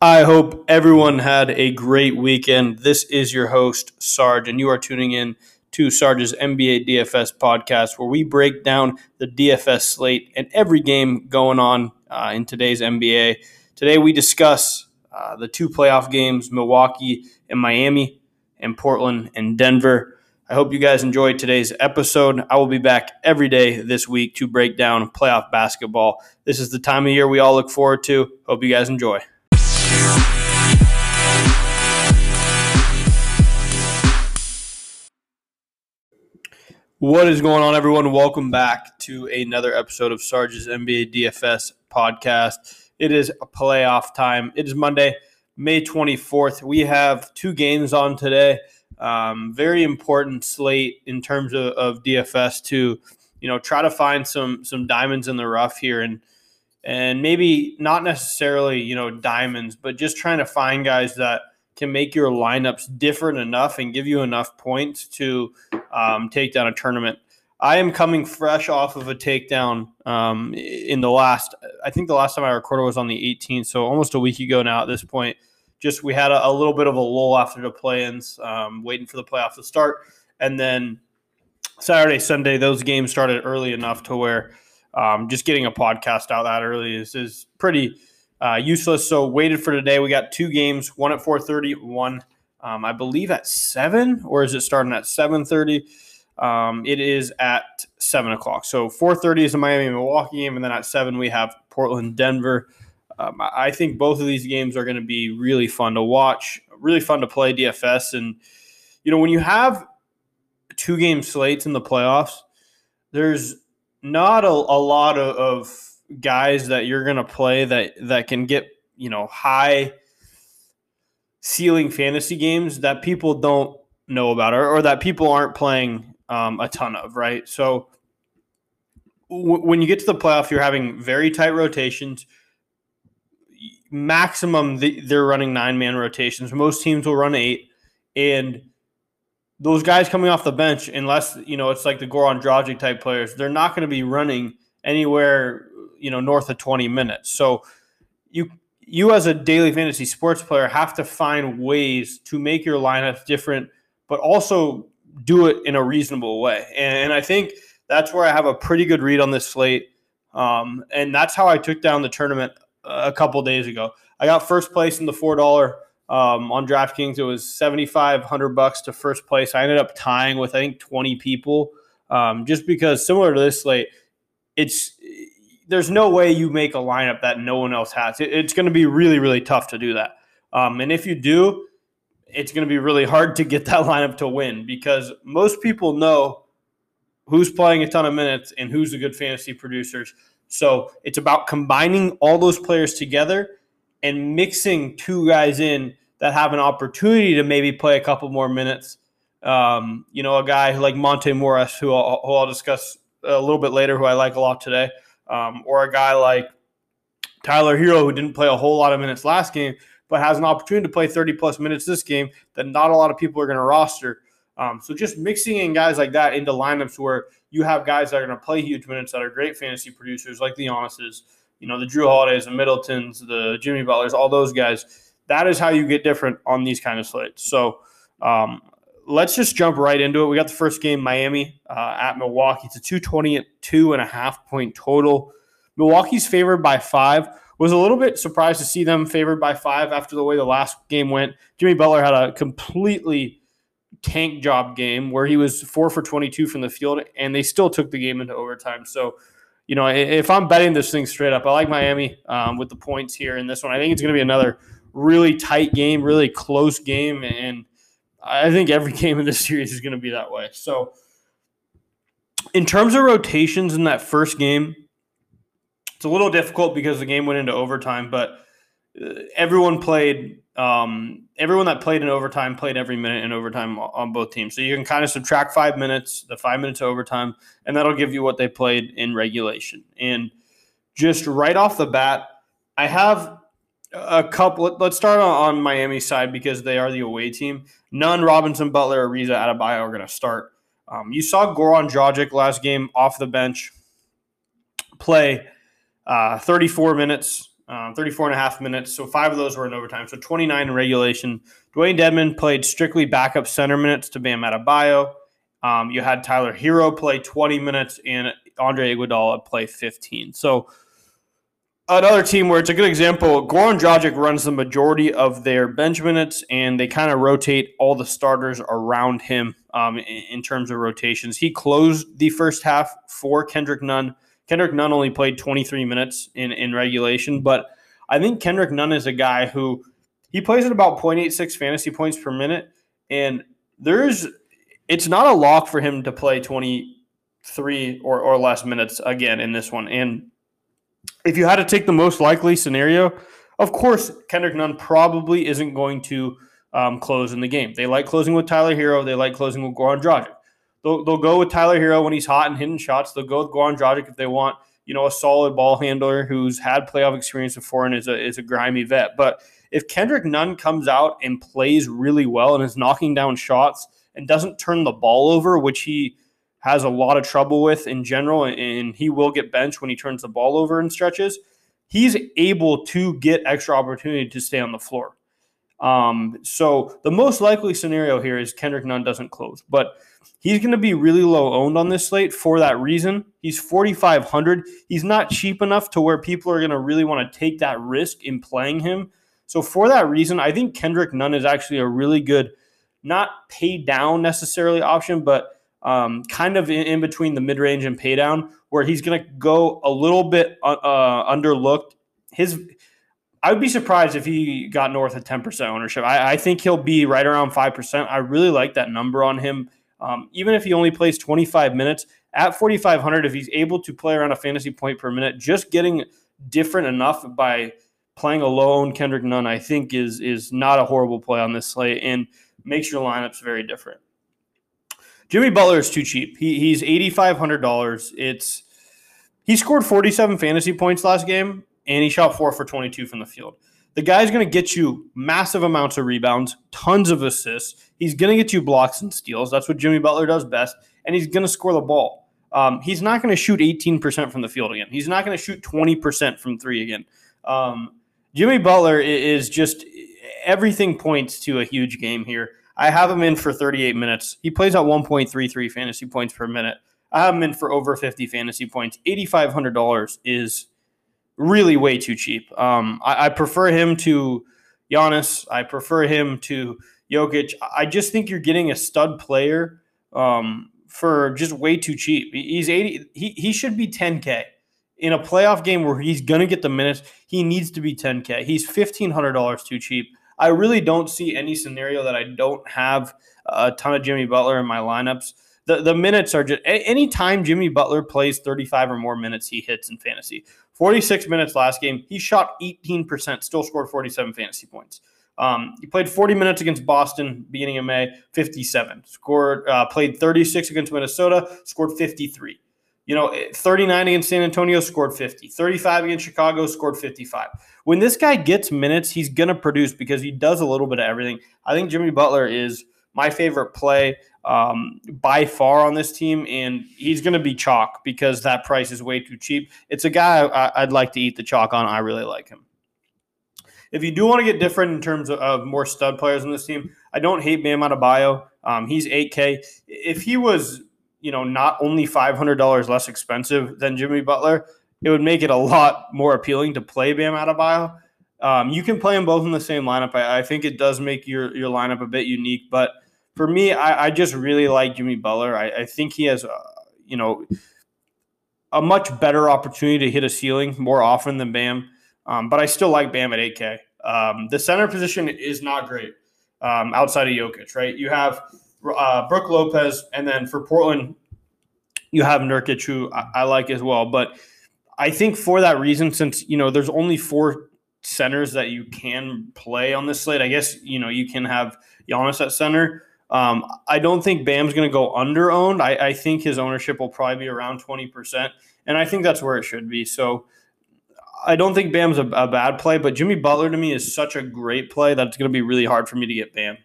I hope everyone had a great weekend. This is your host, Sarge, and you are tuning in to Sarge's NBA DFS podcast, where we break down the DFS slate and every game going on uh, in today's NBA. Today, we discuss uh, the two playoff games Milwaukee and Miami, and Portland and Denver. I hope you guys enjoyed today's episode. I will be back every day this week to break down playoff basketball. This is the time of year we all look forward to. Hope you guys enjoy. What is going on, everyone? Welcome back to another episode of Sarge's NBA DFS podcast. It is playoff time. It is Monday, May 24th. We have two games on today. Um, very important slate in terms of, of DFS to, you know, try to find some some diamonds in the rough here and and maybe not necessarily, you know, diamonds, but just trying to find guys that – can make your lineups different enough and give you enough points to um, take down a tournament. I am coming fresh off of a takedown um, in the last. I think the last time I recorded was on the 18th, so almost a week ago now. At this point, just we had a, a little bit of a lull after the play-ins, um, waiting for the playoffs to start, and then Saturday, Sunday, those games started early enough to where um, just getting a podcast out that early is is pretty uh, useless. So waited for today. We got two games, one at 4:30, one um, I believe at seven, or is it starting at 7:30? Um, it is at seven o'clock. So 4:30 is the Miami Milwaukee game, and then at seven we have Portland Denver. Um, I think both of these games are going to be really fun to watch, really fun to play DFS, and you know when you have two game slates in the playoffs, there's not a, a lot of, of guys that you're going to play that that can get you know high ceiling fantasy games that people don't know about or, or that people aren't playing um, a ton of right? So w- when you get to the playoff you're having very tight rotations. Maximum they're running nine man rotations. Most teams will run eight. And those guys coming off the bench unless you know it's like the Goran Dragic type players they're not going to be running anywhere you know north of 20 minutes. So you you as a daily fantasy sports player have to find ways to make your lineups different, but also do it in a reasonable way. And, I think that's where I have a pretty good read on this slate. Um, and that's how I took down the tournament a couple days ago. I got first place in the four dollar um, on DraftKings. It was seventy five hundred bucks to first place. I ended up tying with I think twenty people, um, just because similar to this slate, it's there's no way you make a lineup that no one else has. It, it's going to be really, really tough to do that. Um, and if you do, it's going to be really hard to get that lineup to win because most people know who's playing a ton of minutes and who's the good fantasy producers. So it's about combining all those players together and mixing two guys in that have an opportunity to maybe play a couple more minutes. Um, you know, a guy like Monte Morris, who I'll, who I'll discuss a little bit later, who I like a lot today um, or a guy like Tyler Herro, who didn't play a whole lot of minutes last game, but has an opportunity to play 30 plus minutes this game that not a lot of people are going to roster. Um, so just mixing in guys like that into lineups where you have guys that are going to play huge minutes that are great fantasy producers like the Giannis's, you know, the Jrue Holidays, the Middletons, the Jimmy Butlers, all those guys. That is how you get different on these kind of slates. So um, let's just jump right into it. We got the first game, Miami uh, at Milwaukee. It's a 222 and a half point total. Milwaukee's favored by five. Was a little bit surprised to see them favored by five after the way the last game went. Jimmy Butler had a completely tank job game where he was four for 22 from the field, and they still took the game into overtime. So, you know, if I'm betting this thing straight up, I like Miami um, with the points here in this one. I think it's going to be another really tight game, really close game, and I think every game in this series is going to be that way. So, in terms of rotations in that first game, it's a little difficult because the game went into overtime, but uh, everyone played. Um, everyone that played in overtime played every minute in overtime on both teams. So you can kind of subtract five minutes, the five minutes of overtime, and that'll give you what they played in regulation. And just right off the bat, I have a couple. Let's start on, Miami side because they are the away team. Nunn Robinson, Butler, Ariza, Adebayo are going to start. Um, you saw Goran Dragic last game off the bench play uh, 34 minutes um, 34 and a half minutes. So five of those were in overtime. So 29 in regulation. Dewayne Dedmon played strictly backup center minutes to Bam Adebayo. Um, you had Tyler Herro play 20 minutes and Andre Iguodala play 15. So another team where it's a good example, Goran Dragic runs the majority of their bench minutes and they kind of rotate all the starters around him um, in, in terms of rotations. He closed the first half for Kendrick Nunn Kendrick Nunn only played 23 minutes in, in regulation, but I think Kendrick Nunn is a guy who he plays at about 0.86 fantasy points per minute. And there's it's not a lock for him to play 23 or, or less minutes again in this one. And if you had to take the most likely scenario, of course, Kendrick Nunn probably isn't going to um, close in the game. They like closing with Tyler Herro. They like closing with Goran Dragic. They'll, they'll go with Tyler Herro when he's hot and hitting shots. They'll go with Goran Dragic if they want, you know, a solid ball handler who's had playoff experience before and is a, is a grimy vet. But if Kendrick Nunn comes out and plays really well and is knocking down shots and doesn't turn the ball over, which he has a lot of trouble with in general, and he will get benched when he turns the ball over in stretches, he's able to get extra opportunity to stay on the floor. Um, so the most likely scenario here is Kendrick Nunn doesn't close, but he's going to be really low owned on this slate for that reason. He's 4,500. He's not cheap enough to where people are going to really want to take that risk in playing him. So for that reason, I think Kendrick Nunn is actually a really good, not pay down necessarily option, but um, kind of in, in, between the mid range and pay down, where he's going to go a little bit uh, uh, underlooked. His I would be surprised if he got north of 10% ownership. I, I, think he'll be right around 5%. I really like that number on him. Um, even if he only plays 25 minutes at 4,500, if he's able to play around a fantasy point per minute, just getting different enough by playing alone, Kendrick Nunn, I think is is not a horrible play on this slate and makes your lineups very different. Jimmy Butler is too cheap. He, he's $8,500. It's he scored 47 fantasy points last game and he shot four for 22 from the field. The guy's going to get you massive amounts of rebounds, tons of assists. He's going to get you blocks and steals. That's what Jimmy Butler does best. And he's going to score the ball. Um, he's not going to shoot 18% from the field again. He's not going to shoot 20% from three again. Um, Jimmy Butler is just everything points to a huge game here. I have him in for 38 minutes. He plays at 1.33 fantasy points per minute. I have him in for over 50 fantasy points. $8,500 is really way too cheap. Um, I, I, prefer him to Giannis. I prefer him to Jokic. I just think you're getting a stud player um, for just way too cheap. He's 80. He, he should be 10K. In a playoff game where he's going to get the minutes, he needs to be 10K. He's $1,500 too cheap. I really don't see any scenario that I don't have a ton of Jimmy Butler in my lineups. The, the minutes are just anytime Jimmy Butler plays 35 or more minutes, he hits in fantasy. 46 minutes last game. He shot 18%, still scored 47 fantasy points. Um, he played 40 minutes against Boston beginning of May, 57. Scored, uh, played 36 against Minnesota, scored 53. You know, 39 against San Antonio, scored 50. 35 against Chicago, scored 55. When this guy gets minutes, he's going to produce because he does a little bit of everything. I think Jimmy Butler is my favorite play um, by far on this team, and he's going to be chalk because that price is way too cheap. It's a guy I, would like to eat the chalk on. I really like him. If you do want to get different in terms of, of more stud players on this team, I don't hate Bam Adebayo. Um, he's 8K. If he was, you know, not only $500 less expensive than Jimmy Butler, it would make it a lot more appealing to play Bam Adebayo. Um, you can play them both in the same lineup. I, I think it does make your your lineup a bit unique, but – for me, I, I just really like Jimmy Butler. I, I think he has, uh, you know, a much better opportunity to hit a ceiling more often than Bam. Um, but I still like Bam at 8K. Um, the center position is not great um, outside of Jokic, right? You have uh, Brook Lopez, and then for Portland, you have Nurkic, who I, I like as well. But I think for that reason, since you know there's only four centers that you can play on this slate, I guess you know you can have Giannis at center. Um, I don't think Bam's going to go under owned. I, I, think his ownership will probably be around 20%. And I think that's where it should be. So I don't think Bam's a, a bad play, but Jimmy Butler to me is such a great play that it's going to be really hard for me to get Bam.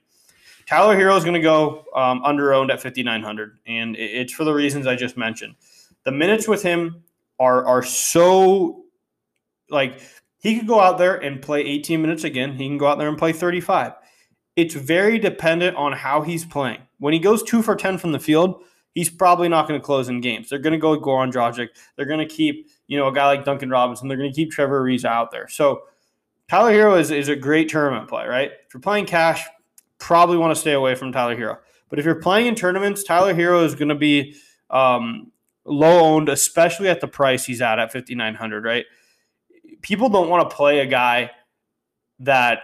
Tyler Herro is going to go um, under owned at 5,900. And it's for the reasons I just mentioned. The minutes with him are, are so like He could go out there and play 18 minutes again. He can go out there and play 35. It's very dependent on how he's playing. When he goes two for 10 from the field, he's probably not going to close in games. They're going to go with Goran Dragic. They're going to keep, you know, a guy like Duncan Robinson. They're going to keep Trevor Ariza out there. So Tyler Herro is, is a great tournament play, right? If you're playing cash, probably want to stay away from Tyler Herro. But if you're playing in tournaments, Tyler Herro is going to be um, low owned, especially at the price he's at at 5,900, right? People don't want to play a guy that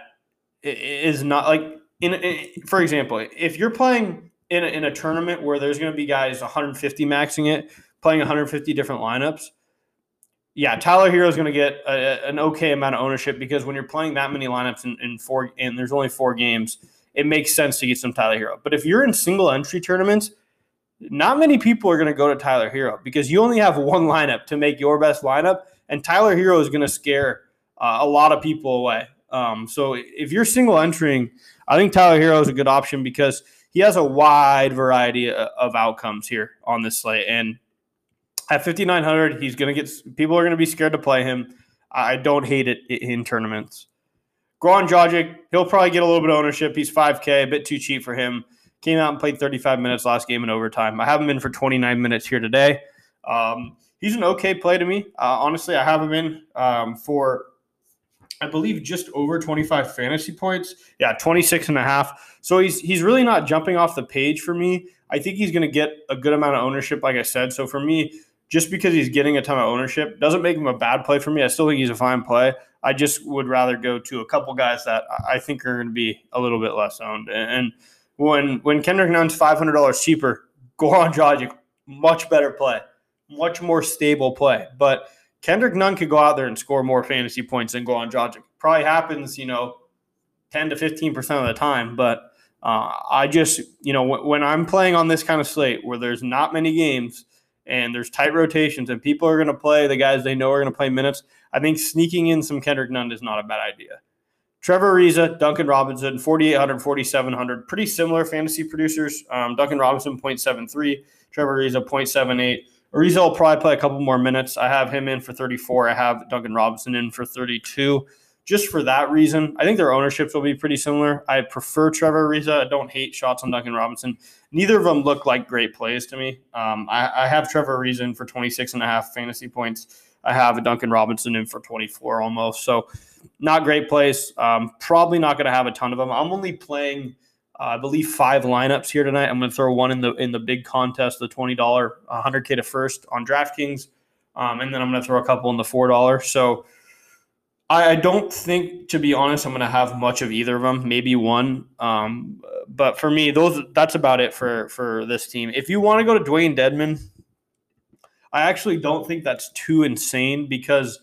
is not like, in, in for example, if you're playing in a, in a tournament where there's going to be guys 150 maxing it, playing 150 different lineups, yeah, Tyler Herro is going to get a, an okay amount of ownership because when you're playing that many lineups in, in four and there's only four games, it makes sense to get some Tyler Herro. But if you're in single entry tournaments, not many people are going to go to Tyler Herro because you only have one lineup to make your best lineup, and Tyler Herro is going to scare uh, a lot of people away. Um, so if you're single entering, I think Tyler Herro is a good option because he has a wide variety of outcomes here on this slate. And at 5,900, he's going to get people are going to be scared to play him. I don't hate it in tournaments. Goran Dragic, he'll probably get a little bit of ownership. He's 5K, a bit too cheap for him. Came out and played 35 minutes last game in overtime. I have him in for 29 minutes here today. Um, he's an okay play to me. Uh, honestly, I have him in um, for, I believe, just over 25 fantasy points. Yeah, 26 and a half. So he's he's really not jumping off the page for me. I think he's going to get a good amount of ownership, like I said. So for me, just because he's getting a ton of ownership doesn't make him a bad play for me. I still think he's a fine play. I just would rather go to a couple guys that I think are going to be a little bit less owned. And when when Kendrick Nunn's five hundred dollars cheaper, Goran Dragic, much better play, much more stable play. But Kendrick Nunn could go out there and score more fantasy points than Goran Dragic. Probably happens, you know, ten to fifteen percent of the time. But uh, I just, you know, w- when I'm playing on this kind of slate where there's not many games and there's tight rotations and people are going to play the guys they know are going to play minutes, I think sneaking in some Kendrick Nunn is not a bad idea. Trevor Ariza, Duncan Robinson, 4,800, 4,700. Pretty similar fantasy producers. Um, Duncan Robinson, 0.73. Trevor Ariza, 0.78. Ariza will probably play a couple more minutes. I have him in for 34. I have Duncan Robinson in for 32. Just for that reason, I think their ownerships will be pretty similar. I prefer Trevor Ariza. I don't hate shots on Duncan Robinson. Neither of them look like great plays to me. Um, I, I, have Trevor Ariza in for 26 and a half fantasy points. I have a Duncan Robinson in for 24 almost. So not great place. Um, probably not going to have a ton of them. I'm only playing, uh, I believe, five lineups here tonight. I'm going to throw one in the in the big contest, the twenty dollar, 100k to first on DraftKings, um, and then I'm going to throw a couple in the four dollar. So I, I, don't think, to be honest, I'm going to have much of either of them. Maybe one, um, but for me, those that's about it for for this team. If you want to go to Dewayne Dedmon, I actually don't think that's too insane because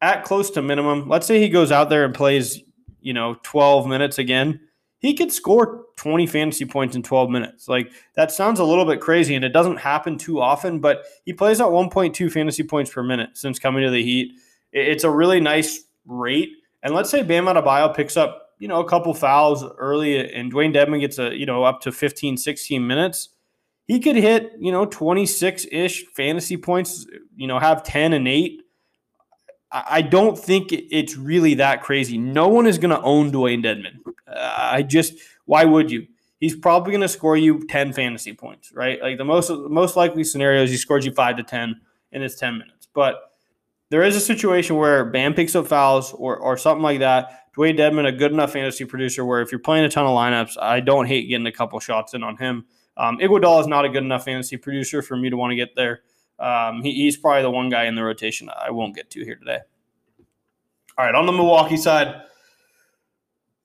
at close to minimum, let's say he goes out there and plays, you know, 12 minutes again, he could score 20 fantasy points in 12 minutes. Like that sounds a little bit crazy and it doesn't happen too often, but he plays at 1.2 fantasy points per minute since coming to the Heat. It's a really nice rate. And let's say Bam Adebayo picks up, you know, a couple fouls early and Dewayne Dedmon gets a, you know, up to 15, 16 minutes. He could hit, you know, 26 ish fantasy points, you know, have 10 and 8 I don't think it's really that crazy. No one is going to own Dewayne Dedmon. Uh, I just, why would you? He's probably going to score you 10 fantasy points, right? Like the most most likely scenario is he scores you 5 to 10 in his 10 minutes. But there is a situation where Bam picks up fouls or, or something like that. Dewayne Dedmon, a good enough fantasy producer where if you're playing a ton of lineups, I don't hate getting a couple shots in on him. Um, Iguodala is not a good enough fantasy producer for me to want to get there. Um, he, he's probably the one guy in the rotation I won't get to here today. All right, on the Milwaukee side,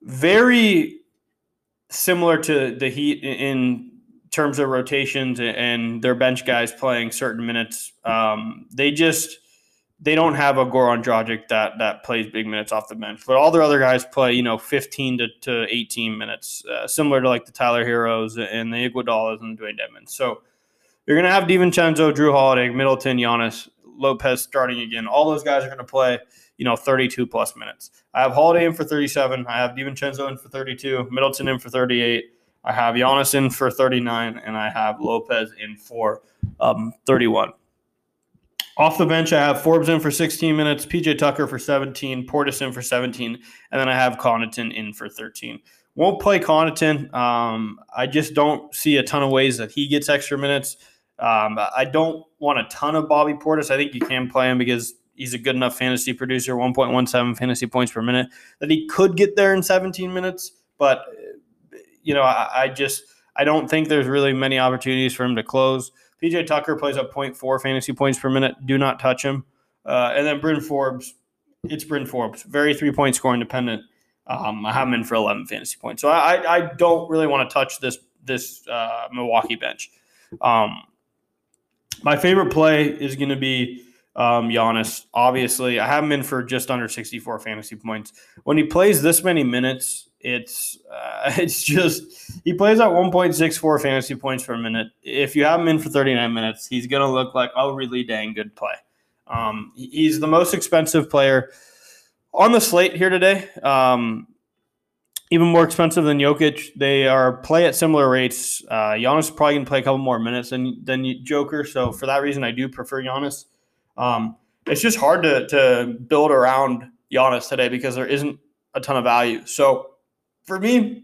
very similar to the Heat in terms of rotations and their bench guys playing certain minutes. Um, they just they don't have a Goran Dragic that that plays big minutes off the bench, but all their other guys play you know 15 to, to 18 minutes, uh, similar to like the Tyler Herros and the Iguodalas and Dewayne Dedmon. So you're to have DiVincenzo, Jrue Holiday, Middleton, Giannis, Lopez starting again. All those guys are to play, you know, 32 plus minutes. I have Holiday in for 37. I have DiVincenzo in for 32. Middleton in for 38. I have Giannis in for 39, and I have Lopez in for um, 31. Off the bench, I have Forbes in for 16 minutes, PJ Tucker for 17, Portis in for 17, and then I have Connaughton in for 13. Won't play Connaughton. Um, I just don't see a ton of ways that he gets extra minutes. Um, I don't want a ton of Bobby Portis. I think you can play him because he's a good enough fantasy producer, 1.17 fantasy points per minute, that he could get there in 17 minutes. But, you know, I, I just I don't think there's really many opportunities for him to close. PJ Tucker plays up 0.4 fantasy points per minute. Do not touch him. Uh, and then Bryn Forbes, it's Bryn Forbes, very three point scoring dependent. Um, I have him in for 11 fantasy points. So I, I don't really want to touch this this uh, Milwaukee bench. Um, my favorite play is going to be um, Giannis. Obviously, I have him in for just under 64 fantasy points. When he plays this many minutes, it's uh, it's just he plays at 1.64 fantasy points per minute. If you have him in for 39 minutes, he's going to look like a really dang good play. Um, he's the most expensive player on the slate here today. Um, even more expensive than Jokic. They are play at similar rates. Uh, Giannis is probably to play a couple more minutes than than Joker. So for that reason, I do prefer Giannis. Um, it's just hard to to build around Giannis today because there isn't a ton of value. So for me,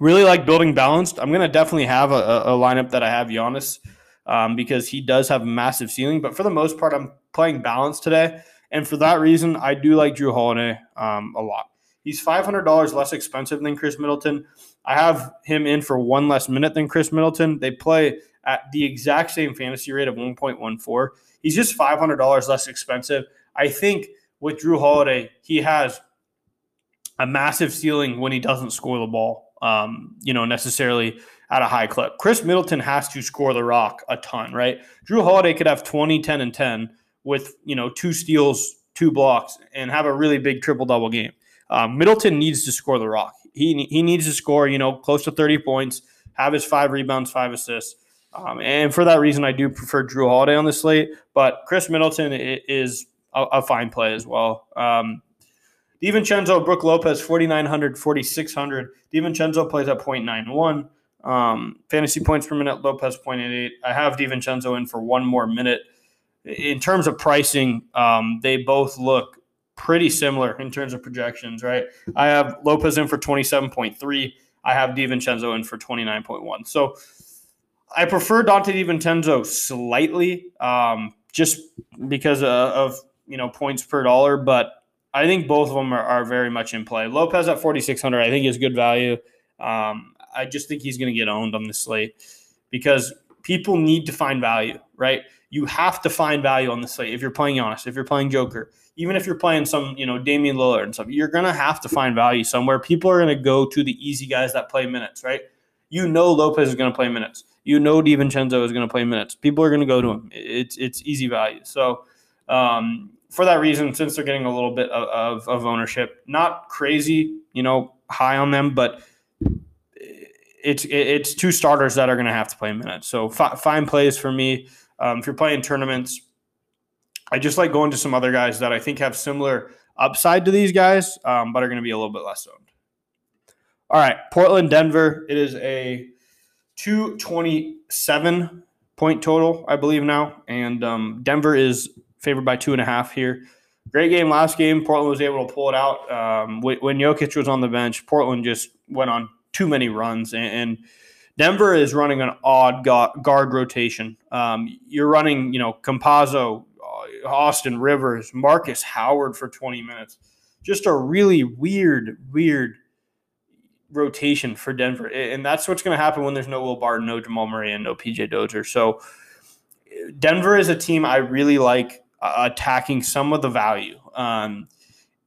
really like building balanced. I'm to definitely have a, a, lineup that I have Giannis um, because he does have a massive ceiling. But for the most part, I'm playing balanced today. And for that reason, I do like Jrue Holiday um, a lot. He's $500 less expensive than Khris Middleton. I have him in for one less minute than Khris Middleton. They play at the exact same fantasy rate of 1.14. He's just $500 less expensive. I think with Jrue Holiday, he has a massive ceiling when he doesn't score the ball, um, you know, necessarily at a high clip. Khris Middleton has to score the rock a ton, right? Jrue Holiday could have 20, 10, and 10 with, you know, two steals, two blocks, and have a really big triple double game. Um, Middleton needs to score the rock. He, he needs to score, you know, close to 30 points, have his five rebounds, five assists. Um, and for that reason, I do prefer Jrue Holiday on the slate. But Khris Middleton is a, a fine play as well. Um, DiVincenzo, Brook Lopez, 4,900, 4,600. DiVincenzo plays at 0.91. Um, fantasy points per minute, Lopez 0.88. I have DiVincenzo in for one more minute. In terms of pricing, um, they both look pretty similar in terms of projections, right? I have Lopez in for 27.3. I have DiVincenzo in for 29.1. So I prefer Dante DiVincenzo slightly, um, just because of, of, you know points per dollar, but I think both of them are, are very much in play. Lopez at 4,600, I think is good value. Um, I just think he's going to get owned on the slate because people need to find value, right? You have to find value on the slate if you're playing Giannis, if you're playing Joker, even if you're playing some, you know, Damian Lillard and stuff. You're going to have to find value somewhere. People are going to go to the easy guys that play minutes, right? You know Lopez is going to play minutes. You know DiVincenzo is going to play minutes. People are going to go to him. It's it's easy value. So um, for that reason, since they're getting a little bit of, of, of ownership, not crazy, you know, high on them, but it's it's two starters that are going to have to play minutes. So fi- fine plays for me. Um, if you're playing tournaments, I just like going to some other guys that I think have similar upside to these guys, um, but are going to be a little bit less owned. All right, Portland, Denver. It is a 227 point total, I believe now, and um, Denver is favored by two and a half here. Great game last game. Portland was able to pull it out. Um, when Jokic was on the bench, Portland just went on too many runs, and, Denver is running an odd guard rotation. Um, you're running, you know, Campazzo, uh, Austin Rivers, Marcus Howard for 20 minutes. Just a really weird, weird rotation for Denver, and that's what's going to happen when there's no Will Barton, no Jamal Murray, and no PJ Dozier. So Denver is a team I really like attacking some of the value. Um,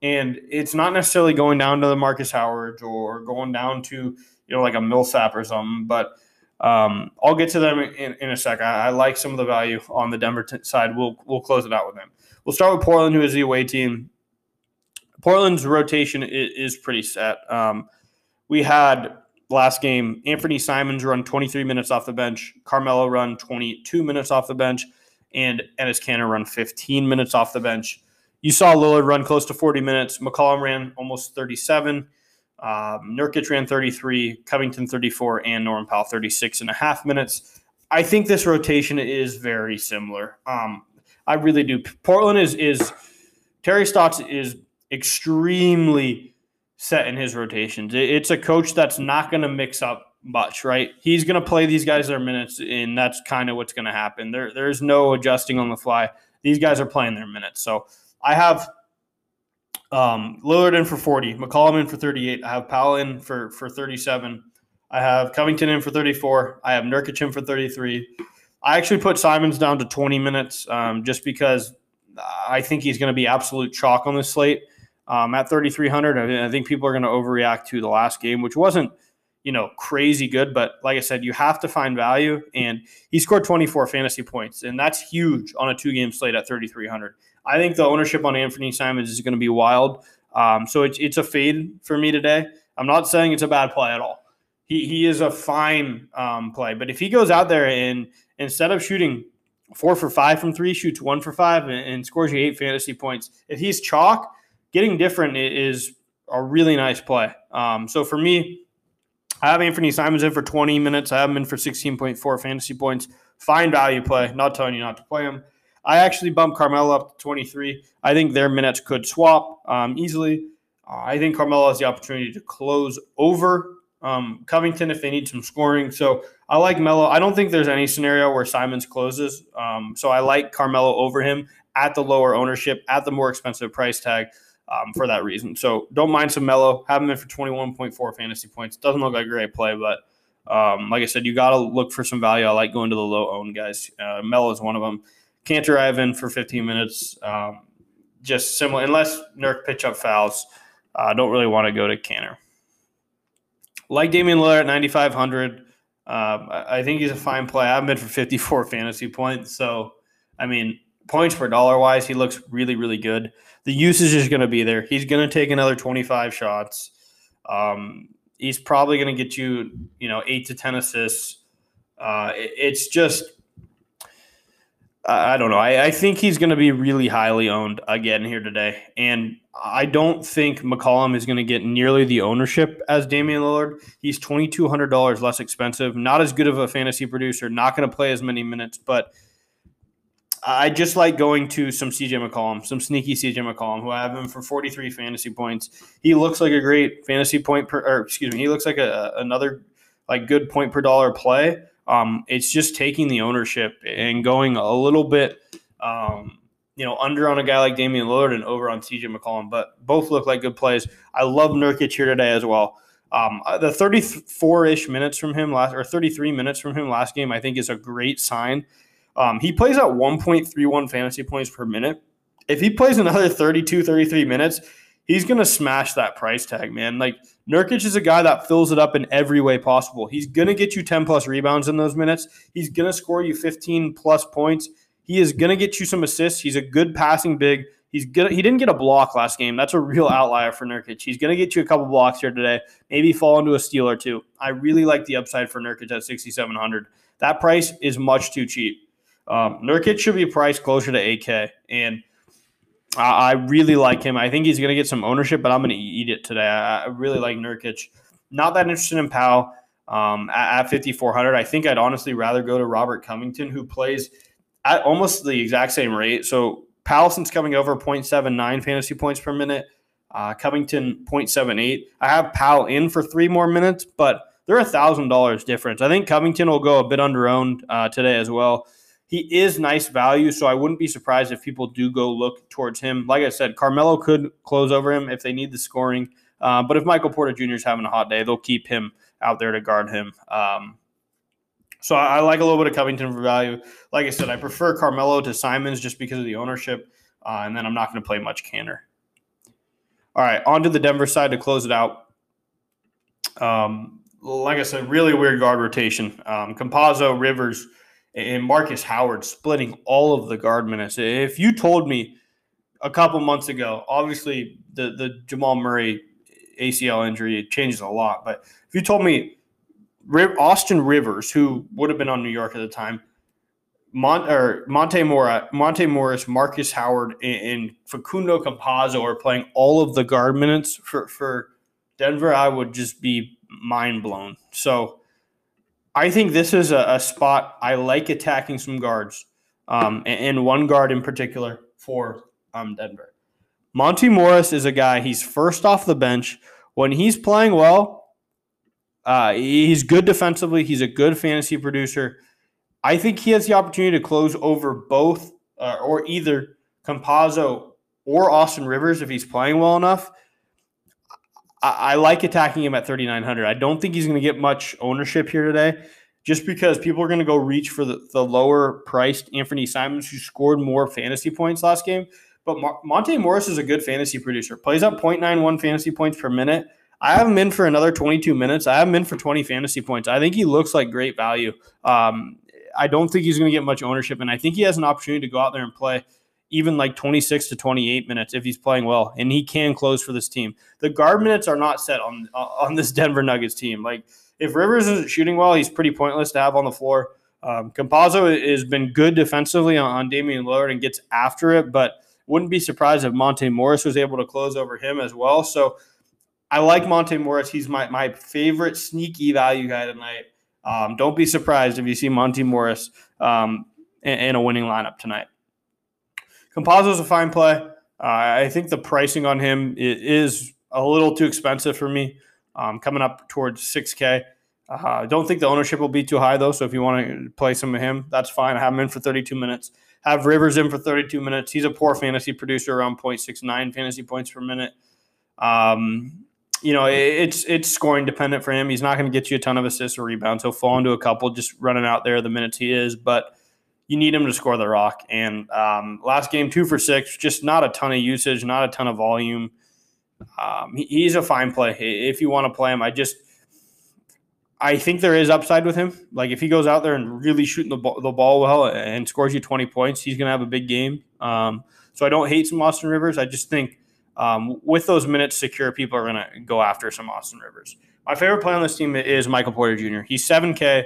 and it's not necessarily going down to the Marcus Howard or going down to you know like a Millsap or something, but um, I'll get to them in, in a sec. I, I, like some of the value on the Denver t- side. We'll we'll close it out with them. We'll start with Portland, who is the away team. Portland's rotation is, is pretty set. Um, we had last game Anthony Simons run 23 minutes off the bench, Carmelo run 22 minutes off the bench, and Enes Kanter run 15 minutes off the bench. You saw Lillard run close to 40 minutes. McCollum ran almost 37. Um, Nurkic ran 33, Covington 34, and Norman Powell 36 and a half minutes. I think this rotation is very similar. Um, I really do. Portland is is Terry Stotts is extremely set in his rotations. It's a coach that's not going to mix up much, right? He's going to play these guys their minutes, and that's kind of what's going to happen. There, there's no adjusting on the fly. These guys are playing their minutes. So I have um, Lillard in for 40, McCollum in for 38. I have Powell in for, for 37. I have Covington in for 34. I have Nurkic in for 33. I actually put Simons down to 20 minutes um, just because I think he's going to be absolute chalk on this slate. Um, at 3,300, I, I think people are going to overreact to the last game, which wasn't, you know, crazy good. But like I said, you have to find value. And he scored 24 fantasy points, and that's huge on a two game slate at 3,300. I think the ownership on Anthony Simons is going to be wild. Um, so it's, it's a fade for me today. I'm not saying it's a bad play at all. He, he is a fine um, play. But if he goes out there and instead of shooting four for five from three, shoots one for five, and, and scores you eight fantasy points, if he's chalk, getting different is a really nice play. Um, so for me, I have Anthony Simons in for 20 minutes. I have him in for 16.4 fantasy points. Fine value play. Not telling you not to play him. I actually bumped Carmelo up to 23. I think their minutes could swap um, easily. Uh, I think Carmelo has the opportunity to close over um, Covington if they need some scoring. So I like Melo. I don't think there's any scenario where Simons closes. Um, so I like Carmelo over him at the lower ownership, at the more expensive price tag. Um, for that reason. So don't mind some Melo. Have him in for 21.4 fantasy points. Doesn't look like a great play, but um, like I said, you got to look for some value. I like going to the low owned guys. Uh, Melo is one of them. Kanter Ivan for 15 minutes. Um, just similar, unless Nurk pitch up fouls. I uh, don't really want to go to Kanter. Like Damian Lillard at 9,500. Um, I think he's a fine play. I've been for 54 fantasy points. So, I mean, points per dollar wise, he looks really, really good. The usage is going to be there. He's going to take another 25 shots. Um, he's probably going to get you, you know, eight to 10 assists. Uh, it, it's just I don't know. I, I think he's going to be really highly owned again here today. And I don't think McCollum is going to get nearly the ownership as Damian Lillard. He's $2,200 less expensive, not as good of a fantasy producer, not going to play as many minutes. But I just like going to some CJ McCollum, some sneaky CJ McCollum, who I have him for 43 fantasy points. He looks like a great fantasy point per, or excuse me, he looks like a, another like good point per dollar play. Um, it's just taking the ownership and going a little bit, um, you know, under on a guy like Damian Lillard and over on CJ McCollum. But both look like good plays. I love Nurkic here today as well. Um, uh, the 34-ish minutes from him last, or 33 minutes from him last game, I think is a great sign. Um, he plays at 1.31 fantasy points per minute. If he plays another 32, 33 minutes, he's going to smash that price tag, man. Like Nurkic is a guy that fills it up in every way possible. He's going to get you 10 plus rebounds in those minutes. He's going to score you 15 plus points. He is going to get you some assists. He's a good passing big. He's good. He didn't get a block last game. That's a real outlier for Nurkic. He's going to get you a couple blocks here today. Maybe fall into a steal or two. I really like the upside for Nurkic at 6,700. That price is much too cheap. Um, Nurkic should be priced closer to 8K. And I really like him. I think he's going to get some ownership, but I'm going to eat it today. I really like Nurkic. Not that interested in Powell um, at, at 5,400. I think I'd honestly rather go to Robert Covington, who plays at almost the exact same rate. So Powellson's coming over 0.79 fantasy points per minute. Uh, Covington 0.78. I have Powell in for three more minutes, but they're a thousand dollars difference. I think Covington will go a bit under owned uh, today as well he is nice value, so I wouldn't be surprised if people do go look towards him. Like I said, Carmelo could close over him if they need the scoring. Uh, but if Michael Porter Jr. is having a hot day, they'll keep him out there to guard him. Um, so I, I, like a little bit of Covington for value. Like I said, I prefer Carmelo to Simons just because of the ownership, uh, and then I'm not going to play much Kanter. All right, on to the Denver side to close it out. Um, like I said, really weird guard rotation. Um, Campazzo, Rivers – and Marcus Howard splitting all of the guard minutes. If you told me a couple months ago, obviously the the Jamal Murray ACL injury changes a lot, but if you told me Austin Rivers, who would have been on New York at the time, Mon, or Monte Mora, Monte Morris, Marcus Howard, and, and Facundo Campazzo are playing all of the guard minutes for for Denver, I would just be mind blown. So I think this is a, a spot I like attacking some guards. um, and, and, one guard in particular for um, Denver. Monte Morris is a guy, he's first off the bench. When he's playing well, uh, he's good defensively. He's a good fantasy producer. I think he has the opportunity to close over both uh, or either Campazzo or Austin Rivers if he's playing well enough. I, like attacking him at 3,900. I don't think he's going to get much ownership here today just because people are going to go reach for the, the lower priced Anthony Simons, who scored more fantasy points last game. But Mar- Monte Morris is a good fantasy producer, plays up 0.91 fantasy points per minute. I have him in for another 22 minutes. I have him in for 20 fantasy points. I think he looks like great value. Um, I don't think he's going to get much ownership, and I think he has an opportunity to go out there and play even like 26 to 28 minutes if he's playing well, and he can close for this team. The guard minutes are not set on on this Denver Nuggets team. Like if Rivers isn't shooting well, he's pretty pointless to have on the floor. Um, Campazzo has been good defensively on, on Damian Lillard and gets after it, but wouldn't be surprised if Monte Morris was able to close over him as well. So I like Monte Morris. He's my, my favorite sneaky value guy tonight. Um, don't be surprised if you see Monte Morris um, in, in, a winning lineup tonight. Is a fine play. Uh, I think the pricing on him is a little too expensive for me um, coming up towards 6K. Uh, uh, don't think the ownership will be too high, though. So if you want to play some of him, that's fine. I have him in for 32 minutes. Have Rivers in for 32 minutes. He's a poor fantasy producer, around 0.69 fantasy points per minute. Um, you know, it's it's scoring dependent for him. He's not going to get you a ton of assists or rebounds. He'll fall into a couple just running out there the minutes he is, but you need him to score the rock. And um, last game, two for six, just not a ton of usage, not a ton of volume. Um, he, he's a fine play if you want to play him. I just I think there is upside with him. Like if he goes out there and really shooting the ball, the ball well and scores you 20 points, he's going to have a big game. Um, so I don't hate some Austin Rivers. I just think um, with those minutes secure, people are going to go after some Austin Rivers. My favorite play on this team is Michael Porter Jr. He's 7K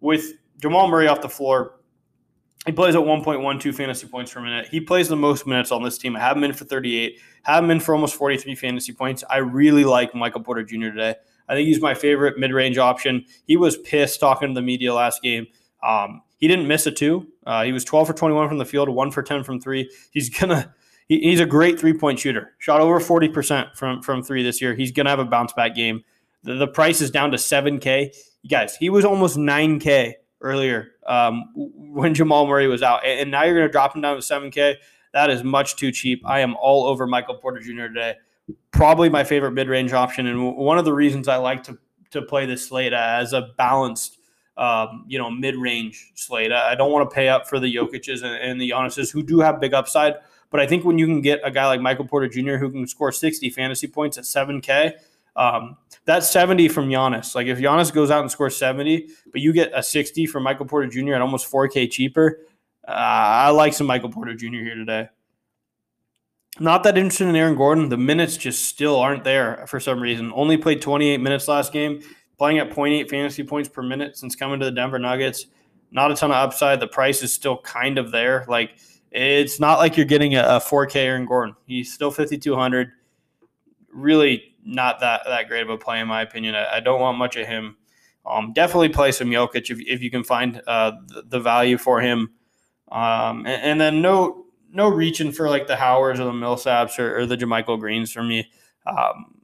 with Jamal Murray off the floor. He plays at 1.12 fantasy points per minute. He plays the most minutes on this team. I have him in for 38. Have him in for almost 43 fantasy points. I really like Michael Porter Jr. today. I think he's my favorite mid-range option. He was pissed talking to the media last game. Um, he didn't miss a two. Uh, he was 12 for 21 from the field, one for 10 from three. He's gonna. He's a great three-point shooter. Shot over 40 percent from from three this year. He's gonna have a bounce back game. The, the price is down to 7K. You guys, he was almost 9K earlier um, when Jamal Murray was out, and now you're gonna drop him down to 7K. That is much too cheap. I am all over Michael Porter Jr. today. Probably my favorite mid-range option, and one of the reasons I like to to play this slate as a balanced, um, you know, mid-range slate. I don't want to pay up for the Jokic's and, and the Giannis's who do have big upside, but I think when you can get a guy like Michael Porter Jr. who can score 60 fantasy points at 7K, um, that's 70 from Giannis. Like if Giannis goes out and scores 70, but you get a 60 from Michael Porter Jr. at almost 4K cheaper, uh, I like some Michael Porter Jr. here today. Not that interested in Aaron Gordon. The minutes just still aren't there for some reason. Only played 28 minutes last game, playing at 0.8 fantasy points per minute since coming to the Denver Nuggets. Not a ton of upside. The price is still kind of there. Like it's not like you're getting a, a 4K Aaron Gordon. He's still 5,200. Really not that that great of a play in my opinion. I, I don't want much of him. Um, definitely play some Jokic if, if you can find uh, the, the value for him. Um, and, and, then no no reaching for like the Howards or the Millsaps or, or the JaMychal Greens for me. Um,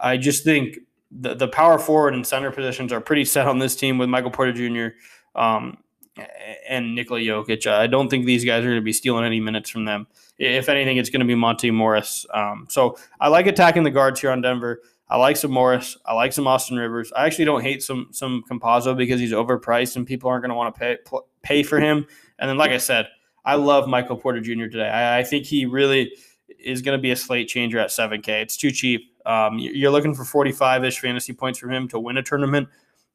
I just think the, the power forward and center positions are pretty set on this team with Michael Porter Jr. Um, and Nikola Jokic. I don't think these guys are going to be stealing any minutes from them. If anything, it's going to be Monte Morris. Um, so I like attacking the guards here on Denver. I like some Morris. I like some Austin Rivers. I actually don't hate some some Campazzo because he's overpriced and people aren't going to want to pay pay for him. And then, like I said, I love Michael Porter Jr. today. I, I think he really is going to be a slate changer at 7K. It's too cheap. Um, you're looking for 45 ish fantasy points from him to win a tournament.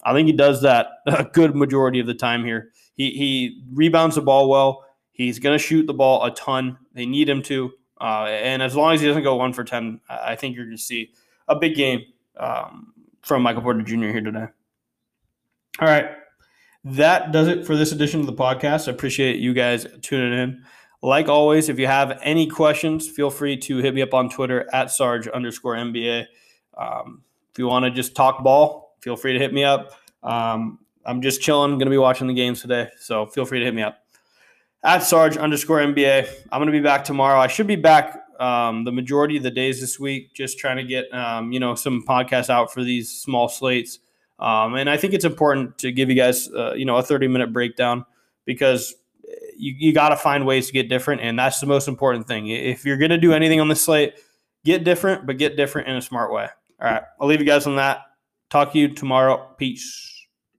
I think he does that a good majority of the time here. He he rebounds the ball well. He's going to shoot the ball a ton. They need him to. Uh, and as long as he doesn't go one for 10, I think you're going to see a big game um, from Michael Porter Jr. here today. All right. That does it for this edition of the podcast. I appreciate you guys tuning in. Like always, if you have any questions, feel free to hit me up on Twitter at Sarge underscore NBA. Um, if you want to just talk ball, feel free to hit me up. Um, I'm just chilling, going to be watching the games today, so feel free to hit me up. At Sarge underscore NBA. I'm going to be back tomorrow. I should be back um, the majority of the days this week, just trying to get um, you know some podcasts out for these small slates. Um, and I think it's important to give you guys uh, you know a 30 minute breakdown because you, you got to find ways to get different, and that's the most important thing. If you're going to do anything on the slate, get different, but get different in a smart way. All right, I'll leave you guys on that. Talk to you tomorrow. Peace.